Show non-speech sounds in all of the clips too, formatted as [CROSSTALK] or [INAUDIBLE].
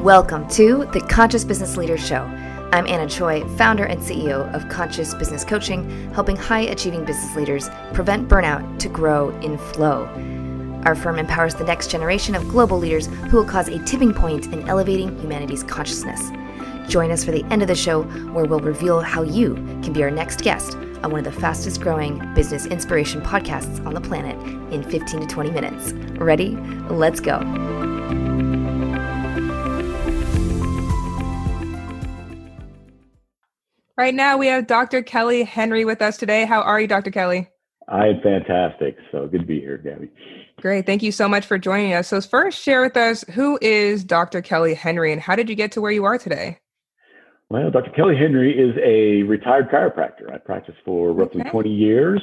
Welcome to the Conscious Business Leaders Show. I'm Anna Choi, founder and CEO of Conscious Business Coaching, helping high achieving business leaders prevent burnout to grow in flow. Our firm empowers the next generation of global leaders who will cause a tipping point in elevating humanity's consciousness. Join us for the end of the show, where we'll reveal how you can be our next guest on one of the fastest growing business inspiration podcasts on the planet in 15 to 20 minutes. Ready? Let's go. Right now, we have Dr. Kelly Henry with us today. How are you, Dr. Kelly? I'm fantastic. So good to be here, Gabby. Great. Thank you so much for joining us. So, first, share with us who is Dr. Kelly Henry and how did you get to where you are today? Well, Dr. Kelly Henry is a retired chiropractor. I practiced for roughly okay. 20 years,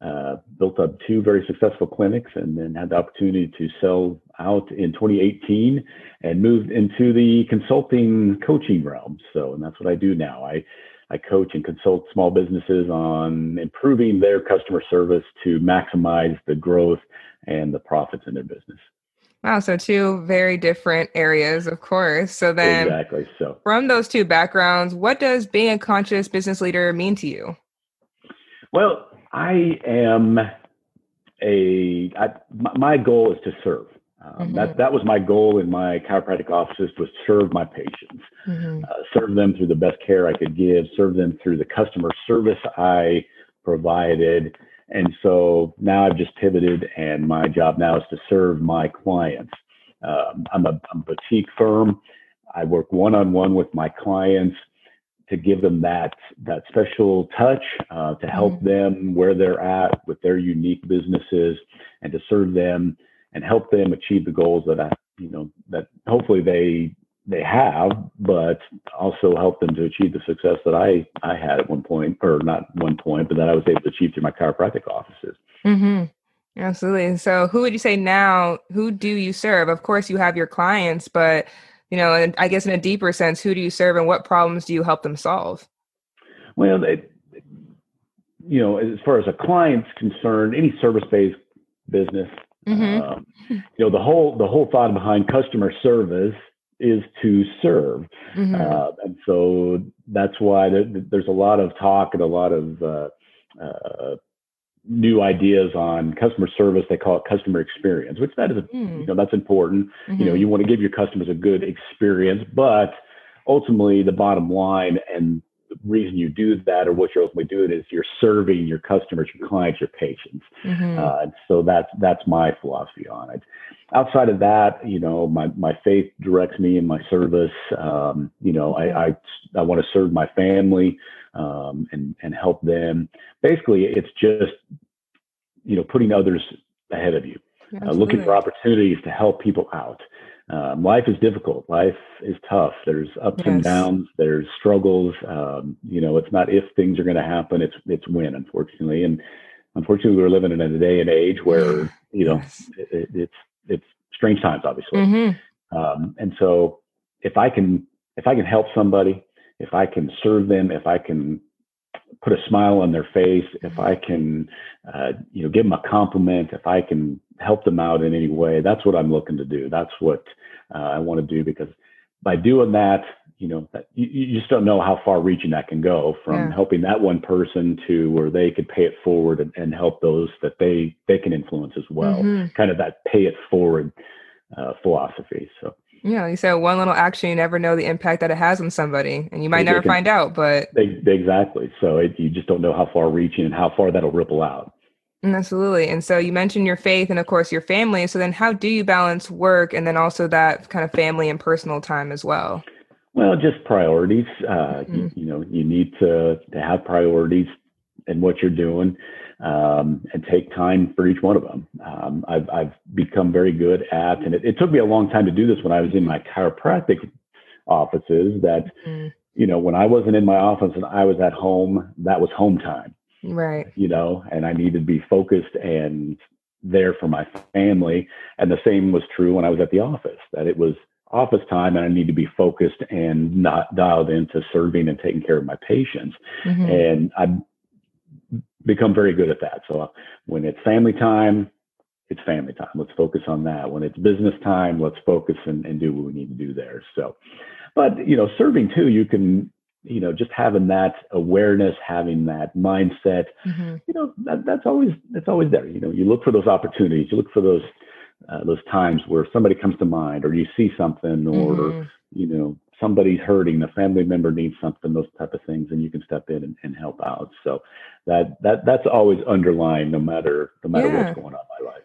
uh, built up two very successful clinics, and then had the opportunity to sell out in 2018 and moved into the consulting coaching realm. So, and that's what I do now. I I coach and consult small businesses on improving their customer service to maximize the growth and the profits in their business. Wow, so two very different areas, of course. So then Exactly. So from those two backgrounds, what does being a conscious business leader mean to you? Well, I am a I, my goal is to serve. Um, mm-hmm. That that was my goal in my chiropractic offices was to serve my patients, mm-hmm. uh, serve them through the best care I could give, serve them through the customer service I provided, and so now I've just pivoted, and my job now is to serve my clients. Um, I'm, a, I'm a boutique firm. I work one on one with my clients to give them that that special touch uh, to help mm-hmm. them where they're at with their unique businesses and to serve them and help them achieve the goals that I, you know, that hopefully they they have, but also help them to achieve the success that I I had at one point, or not one point, but that I was able to achieve through my chiropractic offices. Mm-hmm. Absolutely. So, who would you say now? Who do you serve? Of course, you have your clients, but you know, I guess in a deeper sense, who do you serve, and what problems do you help them solve? Well, they, you know, as far as a client's concerned, any service-based business Mm-hmm. Um, you know, the whole the whole thought behind customer service is to serve, mm-hmm. uh, and so that's why there, there's a lot of talk and a lot of uh, uh, new ideas on customer service. They call it customer experience, which that is, mm. you know, that's important. Mm-hmm. You know, you want to give your customers a good experience, but ultimately the bottom line and reason you do that or what you're ultimately doing is you're serving your customers, your clients, your patients. Mm-hmm. Uh, so that's that's my philosophy on it. Outside of that, you know, my my faith directs me in my service. Um, you know, I I, I want to serve my family um, and and help them. Basically, it's just you know putting others ahead of you, uh, looking for opportunities to help people out um, life is difficult. Life is tough. There's ups yes. and downs. There's struggles. Um, you know, it's not if things are going to happen. It's it's when, unfortunately. And unfortunately, we're living in a day and age where you know yes. it, it's it's strange times, obviously. Mm-hmm. Um, and so, if I can if I can help somebody, if I can serve them, if I can put a smile on their face, if I can, uh, you know, give them a compliment, if I can help them out in any way, that's what I'm looking to do. That's what uh, I want to do because by doing that, you know, that, you, you, just don't know how far reaching that can go from yeah. helping that one person to where they could pay it forward and, and help those that they they can influence as well. Mm-hmm. Kind of that pay it forward uh, philosophy. So. Yeah, you said one little action, you never know the impact that it has on somebody, and you might never can, find out. But they, exactly, so it, you just don't know how far reaching and how far that'll ripple out. Absolutely. And so you mentioned your faith and, of course, your family. So then, how do you balance work and then also that kind of family and personal time as well? Well, just priorities. Uh, mm-hmm. you, you, know, you need to to have priorities in what you're doing um, and take time for each one of them. Um, I've, I've become very good at, and it, it, took me a long time to do this when I was in my chiropractic offices. That mm-hmm. you know, when I wasn't in my office and I was at home, that was home time. Right. You know, and I needed to be focused and there for my family. And the same was true when I was at the office. That it was office time and I need to be focused and not dialed into serving and taking care of my patients. Mm-hmm. And I become very good at that. So when it's family time, it's family time. Let's focus on that. When it's business time, let's focus and, and do what we need to do there. So, but you know, serving too, you can, you know, just having that awareness, having that mindset, mm-hmm. you know, that, that's always that's always there. You know, you look for those opportunities, you look for those uh, those times where somebody comes to mind, or you see something, or mm-hmm. you know, somebody's hurting, the family member needs something, those type of things, and you can step in and, and help out. So that that that's always underlying, no matter no matter yeah. what's going on in my life.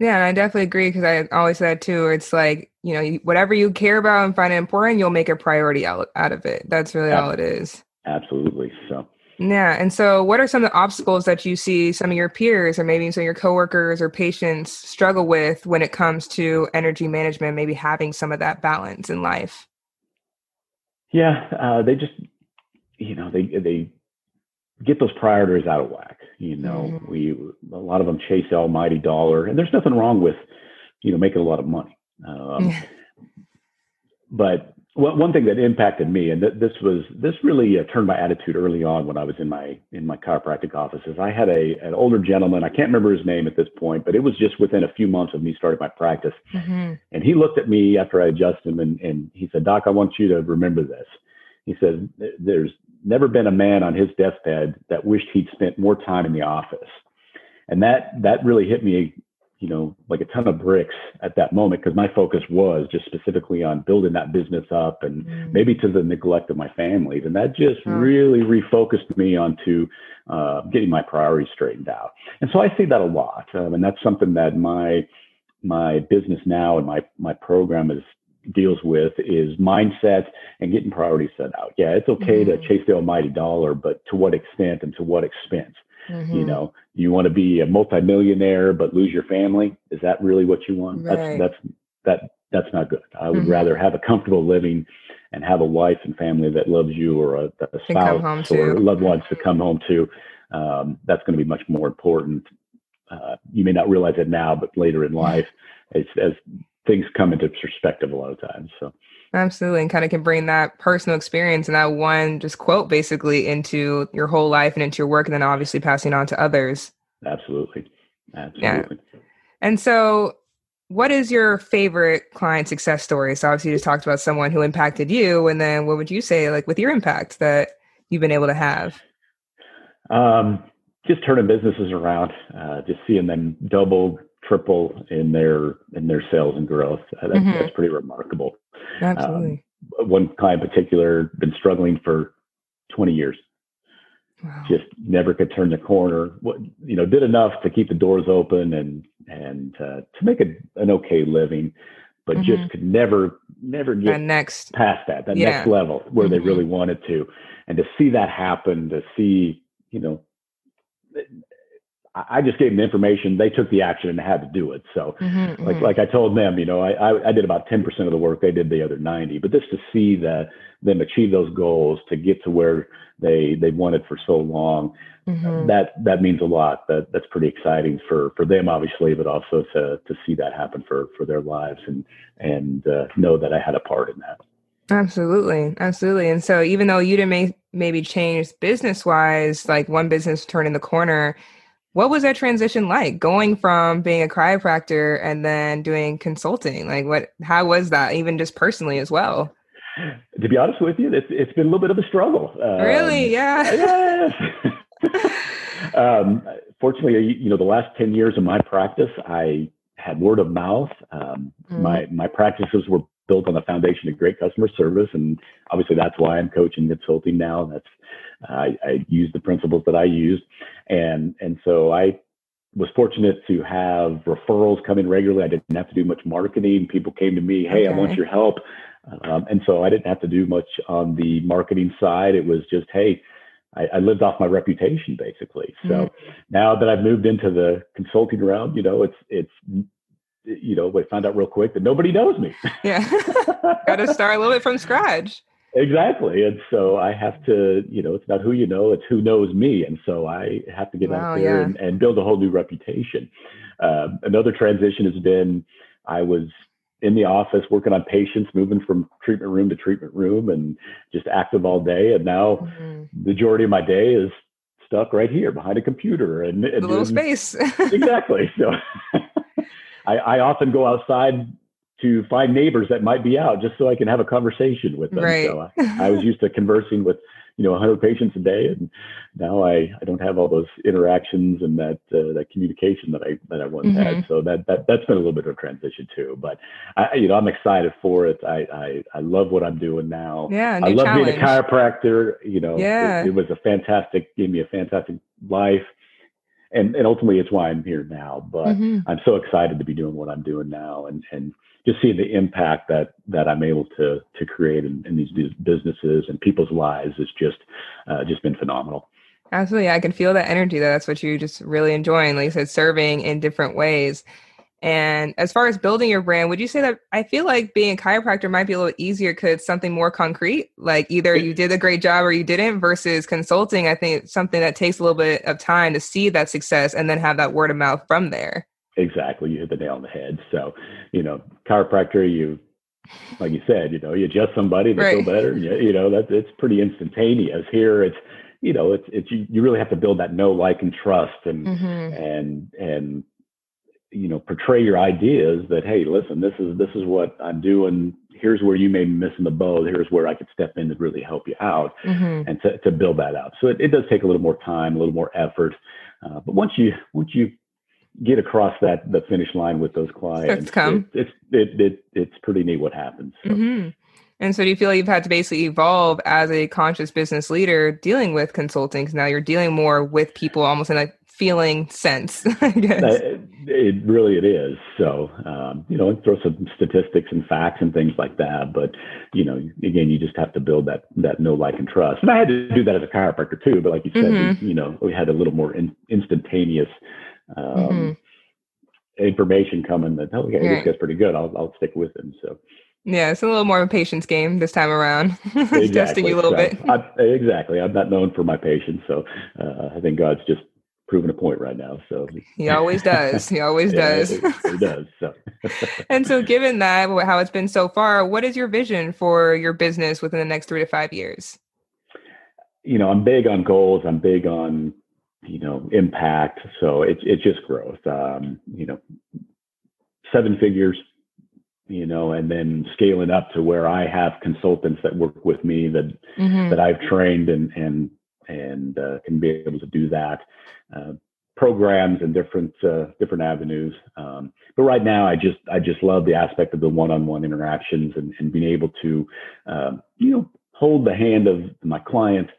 Yeah, and I definitely agree because I always said too. It's like you know, whatever you care about and find it important, you'll make a priority out out of it. That's really Absolutely. all it is. Absolutely. So. Yeah, and so what are some of the obstacles that you see some of your peers or maybe some of your coworkers or patients struggle with when it comes to energy management? Maybe having some of that balance in life. Yeah, uh, they just, you know, they they get those priorities out of whack. You know, mm-hmm. we a lot of them chase the almighty dollar, and there's nothing wrong with, you know, making a lot of money. Um, but one thing that impacted me, and th- this was this really uh, turned my attitude early on when I was in my in my chiropractic office. Is I had a an older gentleman. I can't remember his name at this point, but it was just within a few months of me starting my practice. Mm-hmm. And he looked at me after I adjusted him, and, and he said, "Doc, I want you to remember this." He says, "There's never been a man on his deathbed that wished he'd spent more time in the office. And that that really hit me, you know, like a ton of bricks at that moment because my focus was just specifically on building that business up and mm. maybe to the neglect of my families. And that just mm. really refocused me onto uh, getting my priorities straightened out. And so I see that a lot, um, and that's something that my my business now and my my program is deals with is mindset and getting priorities set out. Yeah, it's okay mm-hmm. to chase the almighty dollar, but to what extent and to what expense? Mm-hmm. You know, you want to be a multimillionaire but lose your family. Is that really what you want? Right. That's that's that that's not good. I would mm-hmm. rather have a comfortable living and have a wife and family that loves you or a, a spouse or loved ones to come home to. Um, that's going to be much more important. Uh, you may not realize it now, but later in [LAUGHS] life, as, as things come into perspective a lot of times. So absolutely, and kind of can bring that personal experience and that one just quote basically into your whole life and into your work, and then obviously passing on to others. Absolutely, absolutely. Yeah. And so, what is your favorite client success story? So obviously, you just talked about someone who impacted you, and then what would you say, like with your impact that you've been able to have? Um, just turning businesses around, uh, just seeing them double, triple in their in their sales and growth. That's, mm-hmm. that's pretty remarkable. Absolutely. Um, one client in particular been struggling for 20 years. Wow. Just never could turn the corner. What you know, did enough to keep the doors open and and uh, to make a, an okay living, but mm-hmm. just could never never get next past that that yeah. next level where mm-hmm. they really wanted to. And to see that happen, to see you know I just gave them the information. They took the action and had to do it. So, mm-hmm, like mm-hmm. like I told them, you know, I, I, I did about ten percent of the work. They did the other ninety. But just to see that them achieve those goals, to get to where they they wanted for so long, mm-hmm. that that means a lot. That that's pretty exciting for for them, obviously, but also to to see that happen for for their lives and and uh, know that I had a part in that. Absolutely, absolutely. And so, even though you didn't may, maybe change business wise, like one business turning the corner what was that transition like? Going from being a chiropractor and then doing consulting like what how was that even just personally as well? To be honest with you it's, it's been a little bit of a struggle um, really? Yeah. [LAUGHS] [LAUGHS] Um, fortunately you know the last 10 years of my practice i had word of mouth. Um, mm. my my practices were built on the foundation of great customer service and obviously that's why i'm coaching consulting now that's I, I used the principles that I use, and and so I was fortunate to have referrals come in regularly. I didn't have to do much marketing. People came to me, "Hey, okay. I want your help," um, and so I didn't have to do much on the marketing side. It was just, "Hey." I, I lived off my reputation basically. So mm-hmm. now that I've moved into the consulting realm, you know, it's it's you know, we found out real quick that nobody knows me. Yeah. [LAUGHS] Got to start a little bit from scratch. Exactly. And so I have to, you know, it's not who you know, it's who knows me. And so I have to get wow, out there yeah. and, and, build a whole new reputation. Um, another transition has been I was in the office working on patients, moving from treatment room to treatment room and just active all day. And now mm-hmm. the majority of my day is stuck right here behind a computer and, and a little space. [LAUGHS] exactly. So [LAUGHS] I, I often go outside to find neighbors that might be out just so I can have a conversation with them. Right. So I, I was used to conversing with you know 100 patients a day and now i i don't have all those interactions and that uh, that communication that i that i once mm-hmm. had so that that that's been a little bit of a transition too but i you know i'm excited for it i i, I love what i'm doing now yeah i love challenge. being a chiropractor you know yeah it, it was a fantastic gave me a fantastic life and, and ultimately it's why I'm here now. But mm-hmm. I'm so excited to be doing what I'm doing now and, and just seeing the impact that that I'm able to to create in, in these businesses and people's lives is just uh, just been phenomenal. Absolutely, I can feel that energy. That that's what you just really enjoying. Like you said, serving in different ways. And as far as building your brand, would you say that I feel like being a chiropractor might be a little easier because it's something more concrete? Like either you did a great job or you didn't, versus consulting. I think something that takes a little bit of time to see that success and then have that word of mouth from there. Exactly. You hit the nail on the head. So, you know, chiropractor, you, like you said, you know, you adjust somebody, they right. feel better. You, you know, that's, it's pretty instantaneous. Here, it's, you know, it's, it's, you, you really have to build that know, like, and trust and, mm-hmm. and, and, you know, portray your ideas that, hey, listen, this is, this is what I'm doing. Here's where you may be missing the boat. Here's where I could step in to really help you out mm-hmm. and to, to build that out. So it, it does take a little more time, a little more effort. Uh, but once you, once you get across that the finish line with those clients. It, it's it, it it's pretty neat what happens. So. Mm-hmm. And so, do you feel like you've had to basically evolve as a conscious business leader dealing with consulting? Because now you're dealing more with people, almost in a feeling sense. [LAUGHS] I guess it, it really it is. So, um, you know, throw some statistics and facts and things like that. But you know, again, you just have to build that that know, like, and trust. And I had to do that as a chiropractor too. But like you said, mm-hmm. we, you know, we had a little more in, instantaneous um, mm-hmm. information coming that okay, right. this guy's pretty good. I'll I'll stick with him. So yeah, it's a little more of a patience game this time around. [LAUGHS] exactly. Testing you a little so, bit. I, exactly. I'm not known for my patience, so uh, I think God's just proving a point right now. So he always does. He always [LAUGHS] yeah, does. he does. So. [LAUGHS] and so, given that how it's been so far, what is your vision for your business within the next three to five years? You know, I'm big on goals. I'm big on you know, impact. So it's it's just growth. Um, you know, seven figures, you know, and then scaling up to where I have consultants that work with me that mm-hmm. that I've trained and and and uh, can be able to do that. Uh, programs and different uh, different avenues. Um, but right now, I just I just love the aspect of the one-on-one interactions and, and being able to um, you know hold the hand of my client,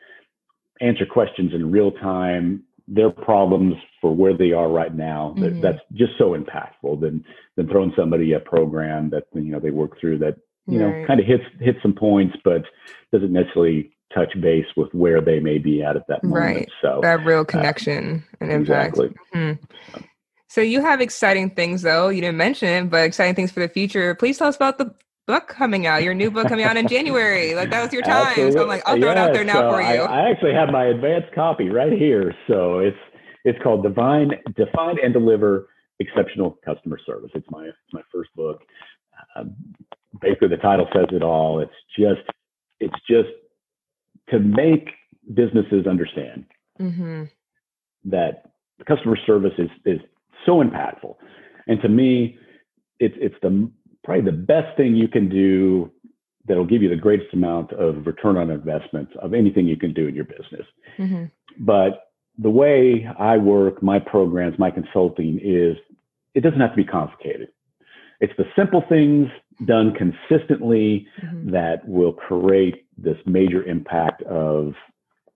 answer questions in real time, their problems for where they are right now. Mm-hmm. That's just so impactful than than throwing somebody a program that you know they work through that you right. know kind of hits hits some points, but doesn't necessarily touch base with where they may be at at that moment. Right. So that real uh, connection uh, and impact. Exactly. Mm-hmm. So you have exciting things though. You didn't mention it, but exciting things for the future. Please tell us about the book coming out, your new book coming out in January. Like that was your time. Absolutely. So I'm like, I'll throw it out there now so for you. I, I, actually have my advanced copy right here. So it's it's called Divine Define and Deliver Exceptional Customer Service. It's my it's my first book. Um, basically, the title says it all. It's just it's just to make businesses understand mm-hmm. that customer service is is so impactful, and to me, it's it's the probably the best thing you can do that'll give you the greatest amount of return on investment of anything you can do in your business. Mm-hmm. But the way I work, my programs, my consulting is it doesn't have to be complicated. It's the simple things done consistently mm-hmm. that will create this major impact of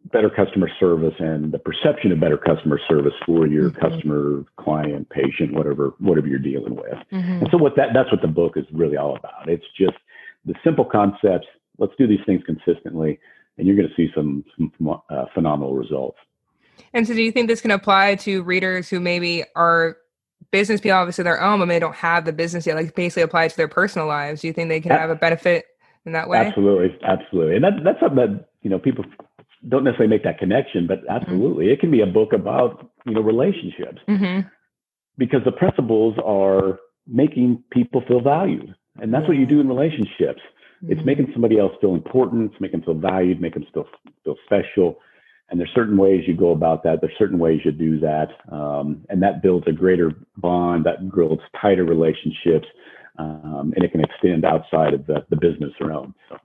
better customer service and the perception of better customer service for your mm-hmm. customer, client, patient, whatever whatever you're dealing with. Mm-hmm. And so what that that's what the book is really all about. It's just the simple concepts. Let's do these things consistently, and you're going to see some some uh, phenomenal results. And so, do you think this can apply to readers who maybe are business people, obviously their own, but they don't have the business yet? Like basically apply to their personal lives. Do you think they can have a benefit in that way? Absolutely, absolutely, and that, that's something that you know people don't necessarily make that connection, but mm-hmm. absolutely, mm-hmm. it can be a book about you know relationships mm-hmm. because the principles are making people feel valued, and that's what you do in relationships. Mm-hmm. It's making somebody else feel important, it's making them feel valued, make them feel feel special. and there's certain ways you go about that. There's certain ways you do that, um, and that builds a greater bond. That builds tighter relationships, um, and it can extend outside of the, the business realm. So.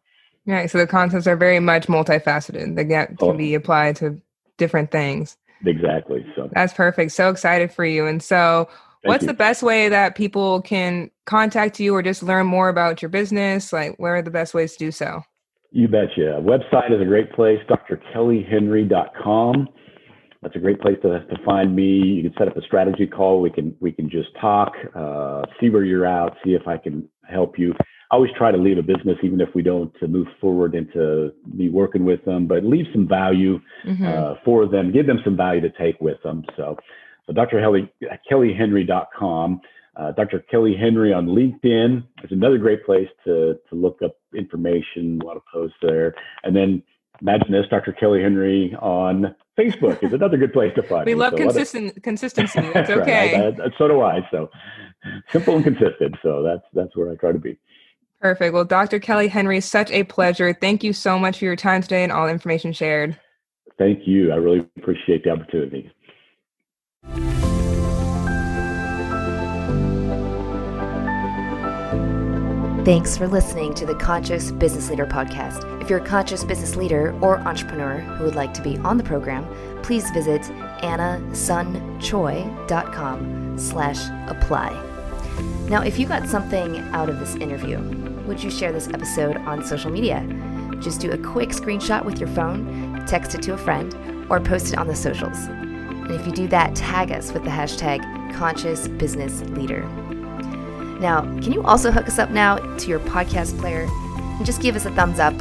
Right. So the concepts are very much multifaceted. They get, can oh. be applied to different things. Exactly. So that's perfect. So excited for you. And so, Thank what's you. the best way that people can contact you or just learn more about your business? Like, where are the best ways to do so? You betcha. Website is a great place, drkellyhenry.com. That's a great place to, to find me. You can set up a strategy call. We can we can just talk, uh, see where you're at, see if I can help you. I always try to leave a business, even if we don't to move forward into me working with them, but leave some value mm-hmm. uh, for them, give them some value to take with them. So, so Dr. Kelly, kellyhenry.com. Uh, Dr. Kelly Henry on LinkedIn is another great place to, to look up information, a lot of posts there. And then imagine this, Dr. Kelly Henry on Facebook is another good place to find. we love so consistent consistency. [LAUGHS] That's okay. right. I, I, so do I. So simple and consistent. So that's that's where I try to be. Perfect. Well, Dr. Kelly Henry, such a pleasure. Thank you so much for your time today and all the information shared. Thank you. I really appreciate the opportunity. Thanks for listening to the Conscious Business Leader podcast. If you're a conscious business leader or entrepreneur who would like to be on the program, please visit annasunchoi.com slash apply. Now, if you got something out of this interview, would you share this episode on social media? Just do a quick screenshot with your phone, text it to a friend, or post it on the socials. And if you do that, tag us with the hashtag Conscious Business Leader. Now, can you also hook us up now to your podcast player and just give us a thumbs up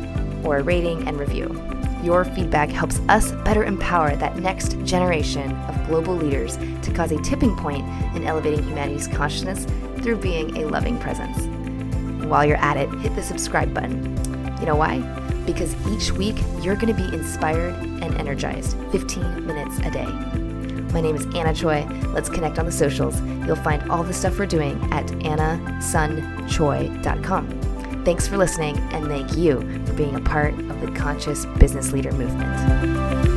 or a rating and review? Your feedback helps us better empower that next generation of global leaders to cause a tipping point in elevating humanity's consciousness through being a loving presence. And while you're at it, hit the subscribe button. You know why? Because each week you're going to be inspired and energized 15 minutes a day. My name is Anna Choi. Let's connect on the socials. You'll find all the stuff we're doing at annasunchoi.com. Thanks for listening, and thank you for being a part of the Conscious Business Leader movement.